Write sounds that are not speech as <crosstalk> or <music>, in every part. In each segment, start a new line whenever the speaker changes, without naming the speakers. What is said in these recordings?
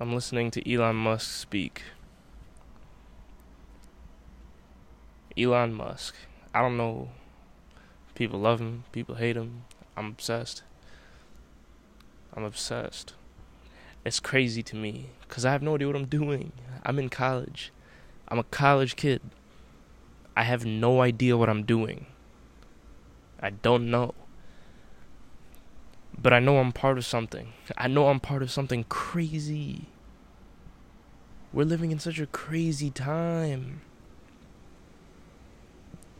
I'm listening to Elon Musk speak. Elon Musk. I don't know. People love him, people hate him. I'm obsessed. I'm obsessed. It's crazy to me because I have no idea what I'm doing. I'm in college. I'm a college kid. I have no idea what I'm doing. I don't know. But I know I'm part of something. I know I'm part of something crazy. We're living in such a crazy time.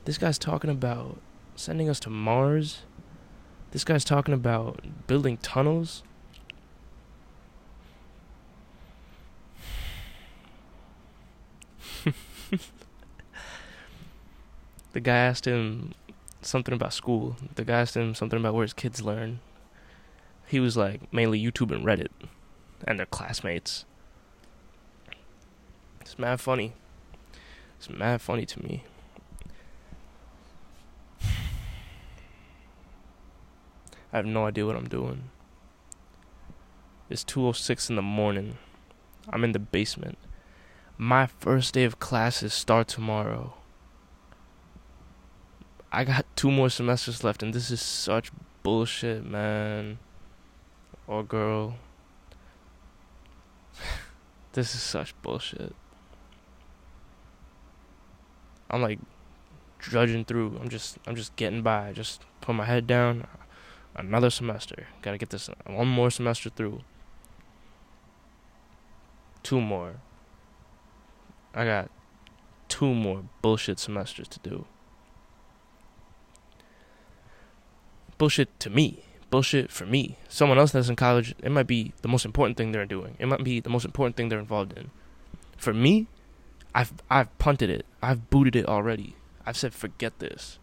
This guy's talking about sending us to Mars. This guy's talking about building tunnels. <laughs> the guy asked him something about school. The guy asked him something about where his kids learn. He was like mainly YouTube and Reddit and their classmates. It's mad funny. It's mad funny to me. I have no idea what I'm doing. It's 2:06 in the morning. I'm in the basement. My first day of classes start tomorrow. I got two more semesters left and this is such bullshit, man. Or girl. <laughs> this is such bullshit. I'm like drudging through. I'm just I'm just getting by. Just put my head down. Another semester. Got to get this one more semester through. Two more. I got two more bullshit semesters to do. Bullshit to me. Bullshit for me. Someone else that's in college, it might be the most important thing they're doing. It might be the most important thing they're involved in. For me, I've I've punted it. I've booted it already. I've said forget this.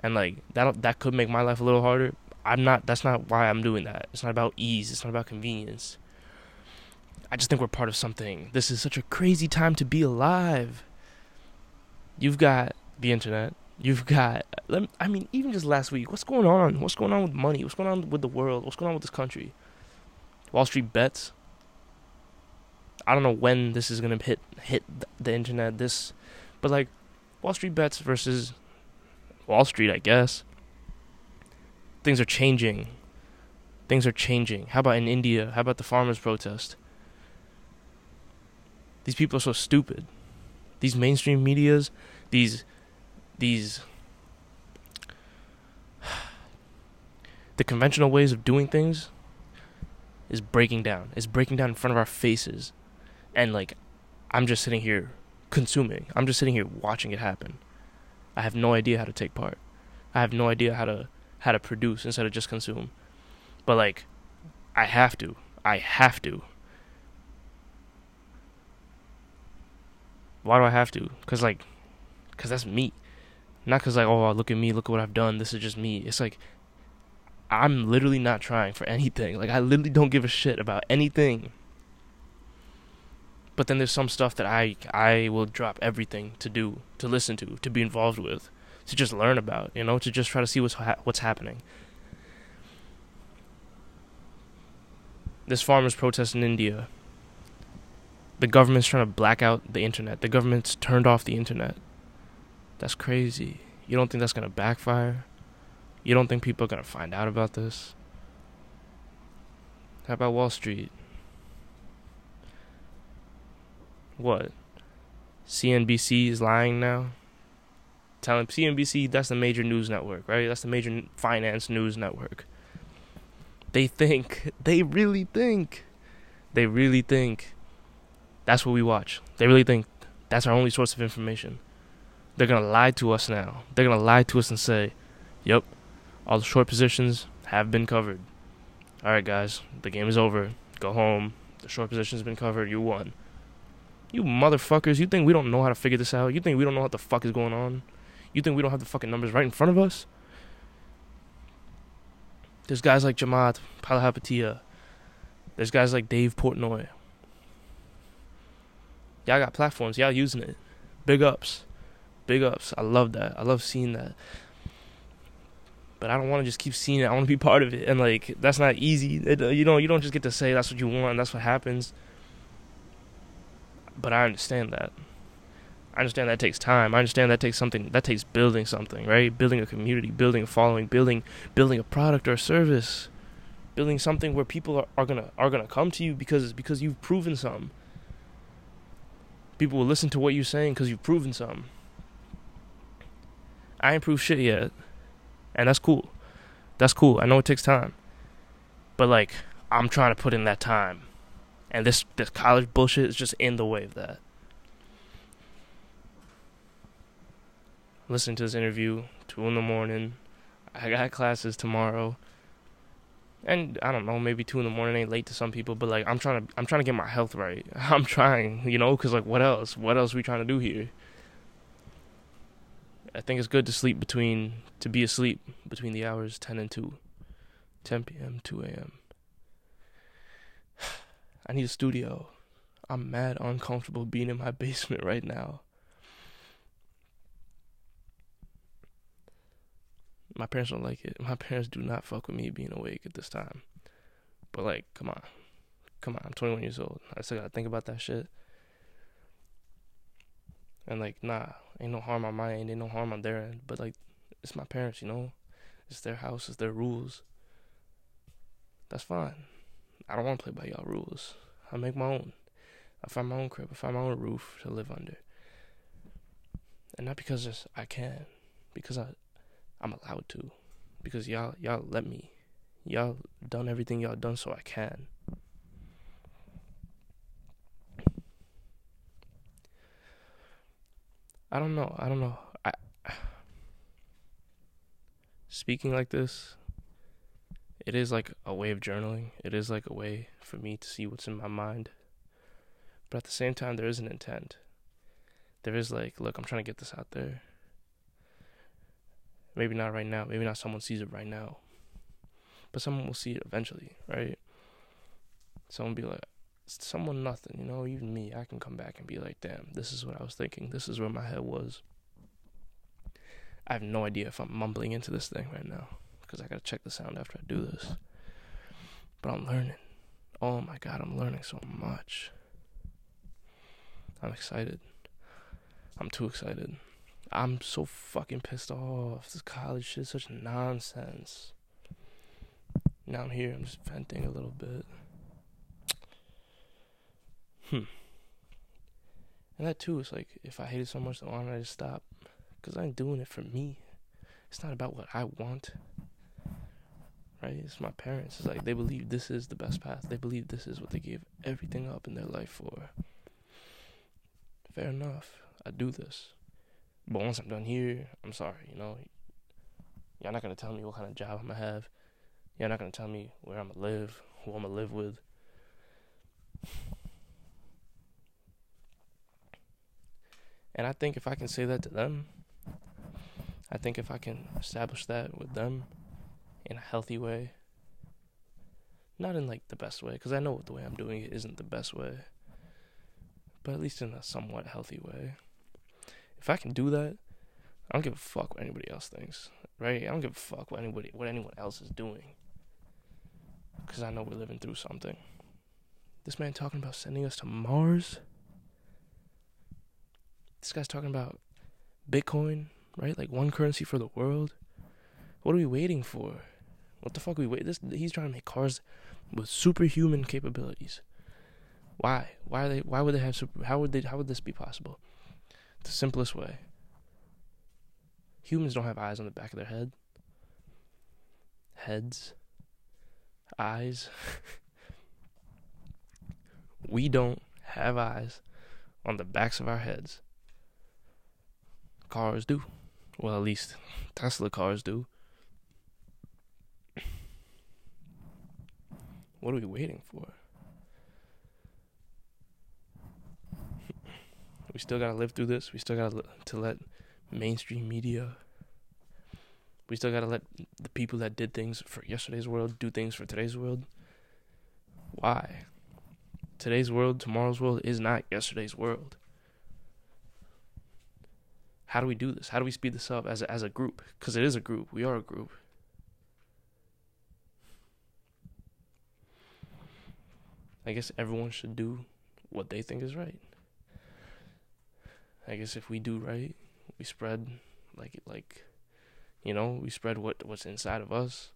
And like that that could make my life a little harder. I'm not that's not why I'm doing that. It's not about ease, it's not about convenience. I just think we're part of something. This is such a crazy time to be alive. You've got the internet. You've got I mean even just last week, what's going on? What's going on with money? What's going on with the world? What's going on with this country? Wall Street bets. I don't know when this is going to hit hit the internet this but like Wall Street bets versus Wall Street, I guess. Things are changing. Things are changing. How about in India? How about the farmers' protest? These people are so stupid. These mainstream medias, these these <sighs> the conventional ways of doing things is breaking down. Is breaking down in front of our faces. And like I'm just sitting here consuming. I'm just sitting here watching it happen. I have no idea how to take part. I have no idea how to how to produce instead of just consume. But like I have to. I have to. Why do I have to? Cuz like cuz that's me. Not cuz like oh look at me, look at what I've done. This is just me. It's like I'm literally not trying for <laughs> anything. Like I literally don't give a shit about anything but then there's some stuff that I I will drop everything to do, to listen to, to be involved with, to just learn about, you know, to just try to see what's ha- what's happening. This farmers protest in India. The government's trying to black out the internet. The government's turned off the internet. That's crazy. You don't think that's going to backfire? You don't think people are going to find out about this? How about Wall Street? what? CNBC is lying now. Telling CNBC that's the major news network, right? That's the major finance news network. They think, <laughs> they really think, they really think that's what we watch. They really think that's our only source of information. They're gonna lie to us now. They're gonna lie to us and say, "Yep, all the short positions have been covered." All right, guys, the game is over. Go home. The short position's been covered. You won. You motherfuckers, you think we don't know how to figure this out? You think we don't know what the fuck is going on? You think we don't have the fucking numbers right in front of us? There's guys like Chamath Palihapitiya. There's guys like Dave Portnoy. Y'all got platforms. Y'all using it. Big ups. Big ups. I love that. I love seeing that. But I don't want to just keep seeing it. I want to be <laughs> part of it. And like that's not easy. It, uh, you know, you don't just get to say that's what you want. That's what happens But I understand that. I understand that takes time. I understand that takes something that takes building something, right? Building a community, building a following, building building a product or a service. Building something where people are, are gonna are gonna come to you because because you've proven something. People will listen to what you're saying because you've proven something. I ain't proved shit yet. And that's cool. That's cool. I know it takes time. But like I'm trying to put in that time. And this this college bullshit is just in the way of that. Listening to this interview, two in the morning. I got classes tomorrow. And I don't know, maybe two in the morning ain't late to some people, but like I'm trying to I'm trying to get my health right. <laughs> I'm trying, you know, because like what else? What else we trying to do here? I think it's good to sleep between to be asleep between the hours 10 and 2. 10 p.m. 2 a.m. <sighs> I need a studio. I'm mad uncomfortable being in my <laughs> basement right now. My parents don't like it. My parents do not fuck with me being awake at this time. But like, come on. Come on, I'm 21 years old. I still gotta think about that shit. And like, nah, ain't no harm on my end, ain't no harm on their end. But like, it's my parents, you know? It's their house, it's their rules. That's fine. I don't want to play by y'all rules. I make my own. I find my own crib. I find my own roof to live under. And not because I can, because I, I'm allowed to, because y'all y'all let me, y'all done everything y'all done so I can. I don't know. I don't know. I speaking like this it is like a way of journaling. It is like a way for me to see what's in my mind. But at the same time, there is an intent. There is like, look, I'm trying to get this out there. Maybe not right now. Maybe not someone sees it right now. But someone will see it eventually, right? Someone be like, someone nothing, you know, even me, I can come back and be like, damn, this is what I was thinking. This is where my head was. I have no idea if I'm mumbling into this thing right now because I gotta check the sound after I do this. But I'm learning. Oh my god, I'm learning so much. I'm excited. I'm too excited. I'm so fucking pissed off. This college shit is such nonsense. Now I'm here, I'm just venting a little bit. Hmm. And that too is like, if I hate it so much, why don't I just stop? Because I ain't doing it for me. It's not about what I want right? It's my parents. It's like they believe this is the best path. They believe this is what they gave everything up in their life for. Fair enough. I do this. But once I'm done here, I'm sorry, you know. Y'all not gonna tell me what kind of job I'm gonna have. Y'all not gonna tell me where I'm gonna live, who I'm gonna live with. And I think if I can say that to them, I think if I can establish that with them, in a healthy way. Not in like the best way, because I know the way I'm doing it isn't the best way, but at least in a somewhat healthy way. If I can do that, I don't give a fuck what anybody else thinks, right? I don't give a fuck what anybody, what anyone else is doing, because I know we're living through something. This man talking about sending us to Mars. This guy's talking about Bitcoin, right? Like one currency for the world. What are we waiting for? What the fuck are we wait? This he's trying to make cars with superhuman capabilities. Why? Why they? Why would they have super? How would they? How would this be possible? The simplest way. Humans don't have eyes on the back of their head. Heads. Eyes. <laughs> we don't have eyes on the backs of our heads. Cars do. Well, at least Tesla cars do. What are we waiting for? we still gotta live through this. We still gotta to let mainstream media. We still gotta let the people that did things for yesterday's world do things for today's world. Why? Today's world, tomorrow's world is not yesterday's world. How do we do this? How do we speed this up as a, as a group? Because it is a group. We are a group. I guess everyone should do what they think is right. I guess if we do right, we spread like like you know, we spread what what's inside of us.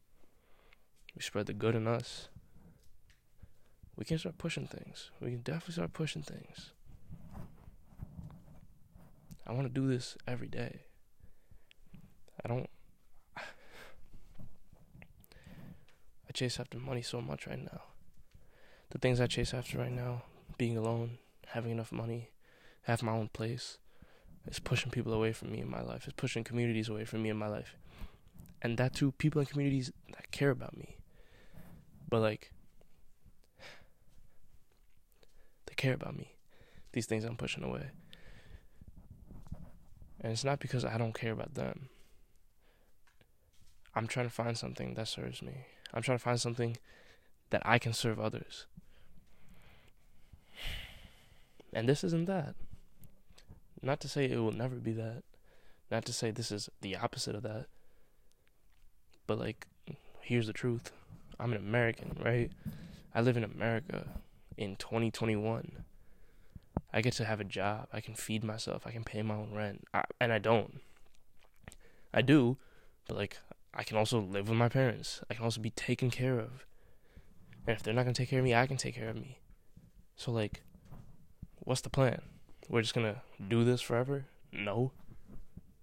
We spread the good in us. We can start pushing things. We can definitely start pushing things. I want to do this every day. I don't I chase after money so much right now. The things I chase after right now, being alone, having enough money, have my own place, is pushing people away from me in my life. It's pushing communities away from me in my life. And that too, people in communities that care about me. But like, they care about me. These things I'm pushing away. And it's not because I don't care about them. I'm trying to find something that serves me. I'm trying to find something that I can serve others. And this isn't that. Not to say it will never be that. Not to say this is the opposite of that. But like, here's the truth. I'm an American, right? I live in America in 2021. I get to have a job. I can feed myself. I can pay my own rent. I, and I don't. I do, but like I can also live with my parents. I can also be taken care of. And if they're not going to take care of me, I can take care of me. So like what's the plan? We're just gonna do this forever? No.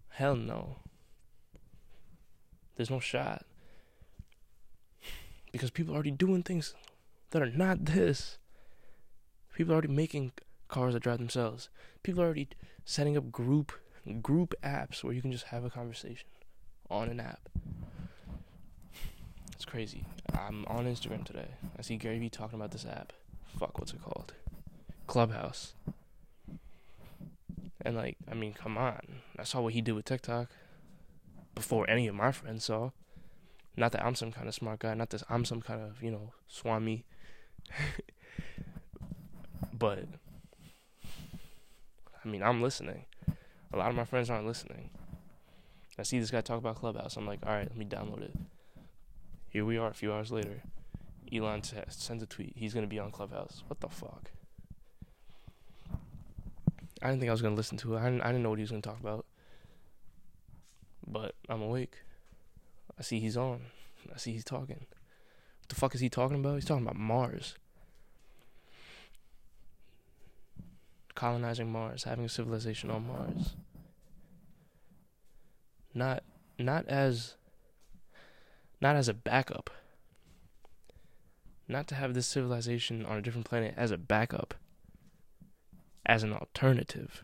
Hell no. There's no shot. Because people are already doing things that are not this. People are already making cars that drive themselves. People are already setting up group group apps where you can just have a conversation on an app. It's crazy. I'm on Instagram today. I see Gary Vee talking about this app. Fuck, what's it called? Clubhouse. And like, I mean, come on. I saw what he did with TikTok before any of my friends saw. Not that I'm some kind of smart guy, not that I'm some kind of, you know, swami. <laughs> but I mean, I'm listening. A lot of my friends aren't listening. I see this guy talk about Clubhouse. I'm like, all right, let me download it. Here we are a few hours later. Elon t- sends a tweet. He's going to be on Clubhouse. What the fuck? I didn't think I was gonna listen to it. I didn't, I didn't know what he was gonna talk about. But I'm awake. I see he's on. I see he's talking. What the fuck is he talking about? He's talking about Mars. Colonizing Mars, having a civilization on Mars. Not not as not as a backup. Not to have this civilization on a different planet as a backup as an alternative.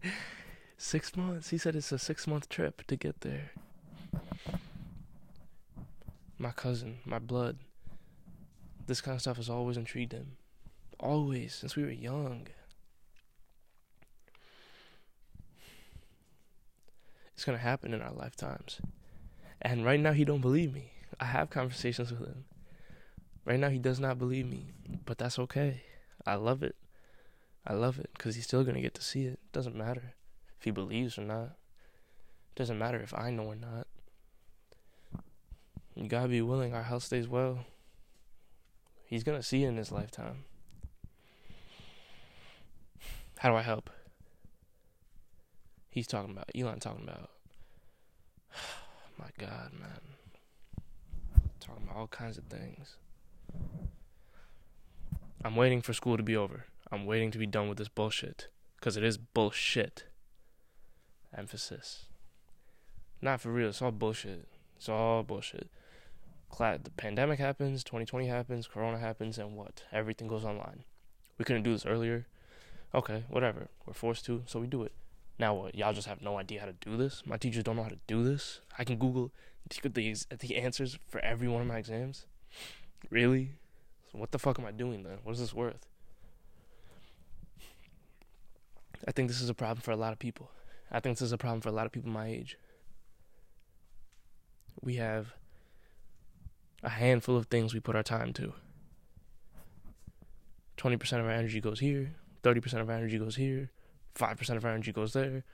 <laughs> six months. He said it's a six month trip to get there. My cousin, my blood. This kind of stuff has always intrigued him. Always, since we were young. It's gonna happen in our lifetimes. And right now he don't believe me. I have conversations with him. Right now, he does not believe me, but that's okay. I love it. I love it because he's still going to get to see it. Doesn't matter if he believes or not. Doesn't matter if I know or not. You gotta be willing our health stays well. He's gonna see it in his lifetime. How do I help? He's talking about Elon talking about <sighs> my God, man. Talking about all kinds of things. I'm waiting for school to be over. I'm waiting to be done with this bullshit. Because it is bullshit. Emphasis. Not for real. It's all bullshit. It's all bullshit. The pandemic happens, 2020 happens, Corona happens, and what? Everything goes online. We couldn't do this earlier. Okay, whatever. We're forced to, so we do it. Now what? Y'all just have no idea how to do this? My teachers don't know how to do this? I can Google the, the answers for every one of my exams? Really? So what the fuck am I doing then? What is this worth? I think this is a problem for a lot of people. I think this is a problem for a lot of people my age. We have a handful of things we put our time to. 20% of our energy goes here, 30% of our energy goes here, 5% of our energy goes there,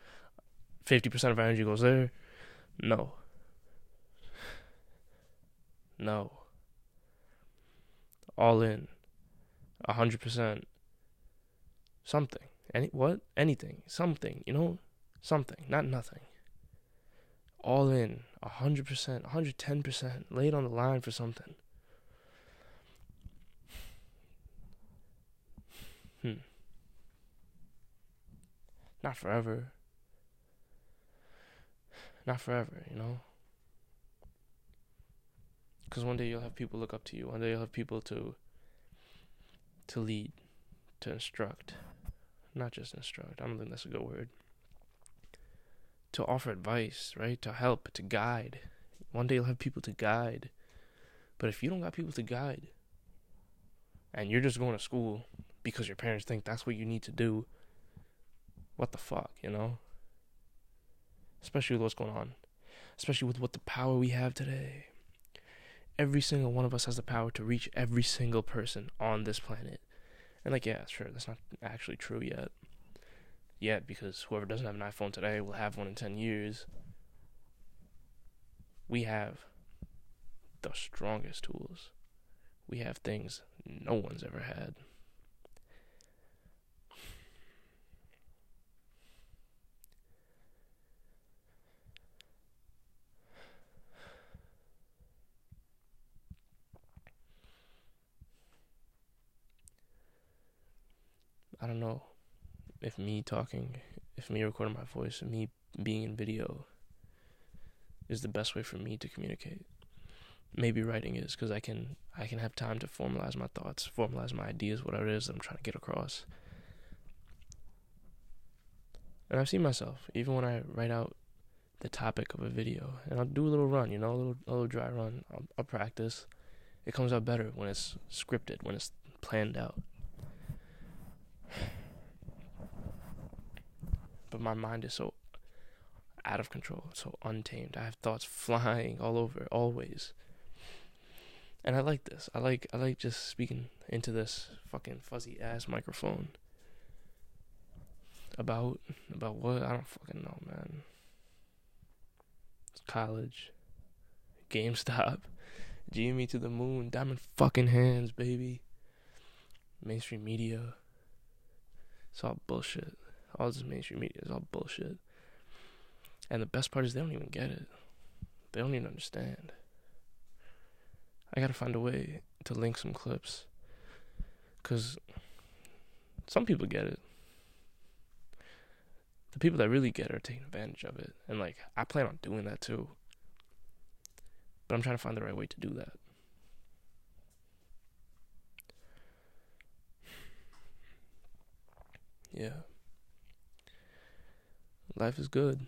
50% of our energy goes there. No. No all in a hundred percent something. Any what? Anything. Something, you know? Something. Not nothing. All in. a hundred percent, a hundred ten percent. Laid on the line for something. Hmm. Not forever. Not forever, you know? Because one day you'll have people look up to you. One day you'll have people to to lead, to instruct, not just instruct. I don't think that's a good word. To offer advice, right? To help, to guide. One day you'll have people to guide. But if you don't got people to guide, and you're just going to school because your parents think that's what you need to do, what the fuck, you know? Especially with what's going on. Especially with what the power we have today every single one of us has the power to reach every single person on this planet. And like, yeah, sure, that's not actually true yet. Yet, because whoever doesn't have an iPhone today will have one in 10 years. We have the strongest tools. We have things no one's ever had. I don't know if me talking, if me recording my voice, and me being in video is the best way for me to communicate. Maybe writing is because I can I can have time to formalize my thoughts, formalize my ideas, whatever it is that I'm trying to get across. And I've seen myself even when I write out the topic of a video, and I'll do a little run, you know, a little a little dry run. I'll, I'll practice. It comes out better when it's scripted, when it's planned out. But my mind is so out of control, so untamed. I have thoughts <laughs> flying all over always. And I like this. I like I like just speaking into this fucking fuzzy ass microphone. About about what? I don't fucking know, man. college. GameStop. <laughs> Jimmy to the moon. Diamond fucking hands, baby. Mainstream media. It's all bullshit. All this mainstream media is all bullshit. And the best part is they don't even get it. They don't even understand. I gotta find a way to link some clips. Because some people get it. The people that really get it are taking advantage of it. And, like, I plan on doing that too. But I'm trying to find the right way to do that. Yeah. Life is good.